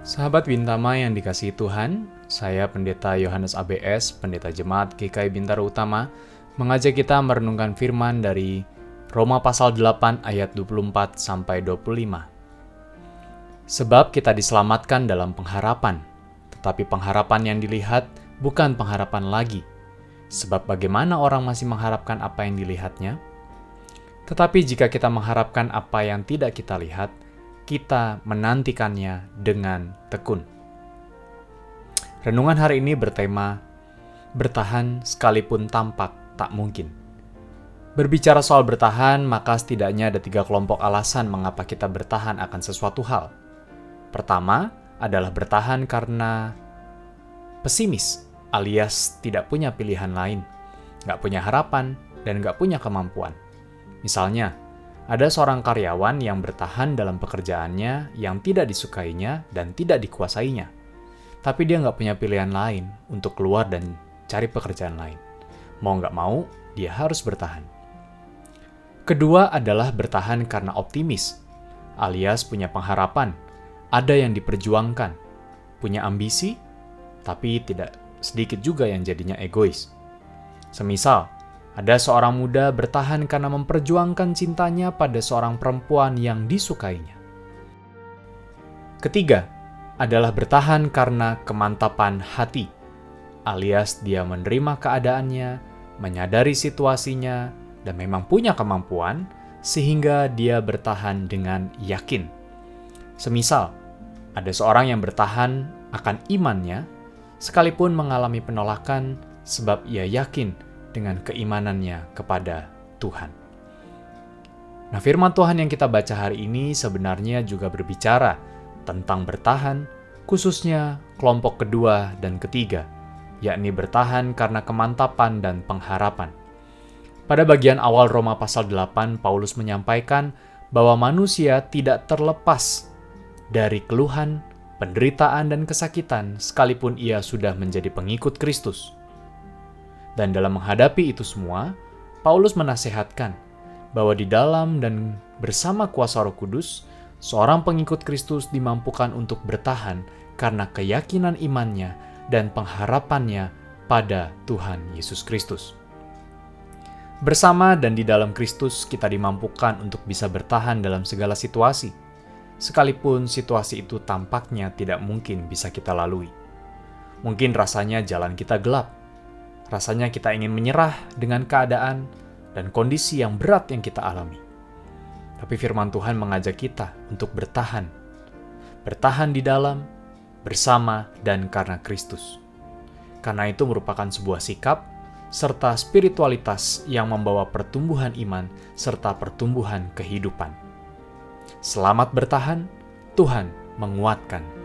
Sahabat Bintama yang dikasihi Tuhan, saya Pendeta Yohanes ABS, Pendeta Jemaat GKI Bintaro Utama, mengajak kita merenungkan firman dari Roma pasal 8 ayat 24 sampai 25. Sebab kita diselamatkan dalam pengharapan, tetapi pengharapan yang dilihat bukan pengharapan lagi. Sebab bagaimana orang masih mengharapkan apa yang dilihatnya? Tetapi jika kita mengharapkan apa yang tidak kita lihat, kita menantikannya dengan tekun. Renungan hari ini bertema bertahan sekalipun tampak tak mungkin. Berbicara soal bertahan, maka setidaknya ada tiga kelompok alasan mengapa kita bertahan akan sesuatu hal. Pertama adalah bertahan karena pesimis, alias tidak punya pilihan lain, nggak punya harapan, dan nggak punya kemampuan. Misalnya, ada seorang karyawan yang bertahan dalam pekerjaannya yang tidak disukainya dan tidak dikuasainya. Tapi dia nggak punya pilihan lain untuk keluar dan cari pekerjaan lain. Mau nggak mau, dia harus bertahan. Kedua adalah bertahan karena optimis, alias punya pengharapan, ada yang diperjuangkan, punya ambisi, tapi tidak sedikit juga yang jadinya egois. Semisal, ada seorang muda bertahan karena memperjuangkan cintanya pada seorang perempuan yang disukainya. Ketiga adalah bertahan karena kemantapan hati, alias dia menerima keadaannya, menyadari situasinya, dan memang punya kemampuan, sehingga dia bertahan dengan yakin. Semisal, ada seorang yang bertahan akan imannya, sekalipun mengalami penolakan, sebab ia yakin dengan keimanannya kepada Tuhan. Nah, firman Tuhan yang kita baca hari ini sebenarnya juga berbicara tentang bertahan, khususnya kelompok kedua dan ketiga, yakni bertahan karena kemantapan dan pengharapan. Pada bagian awal Roma pasal 8, Paulus menyampaikan bahwa manusia tidak terlepas dari keluhan, penderitaan, dan kesakitan sekalipun ia sudah menjadi pengikut Kristus. Dan dalam menghadapi itu semua, Paulus menasehatkan bahwa di dalam dan bersama kuasa Roh Kudus, seorang pengikut Kristus dimampukan untuk bertahan karena keyakinan imannya dan pengharapannya pada Tuhan Yesus Kristus. Bersama dan di dalam Kristus, kita dimampukan untuk bisa bertahan dalam segala situasi, sekalipun situasi itu tampaknya tidak mungkin bisa kita lalui. Mungkin rasanya jalan kita gelap, rasanya kita ingin menyerah dengan keadaan dan kondisi yang berat yang kita alami. Tapi firman Tuhan mengajak kita untuk bertahan, bertahan di dalam, bersama, dan karena Kristus. Karena itu merupakan sebuah sikap serta spiritualitas yang membawa pertumbuhan iman serta pertumbuhan kehidupan. Selamat bertahan, Tuhan menguatkan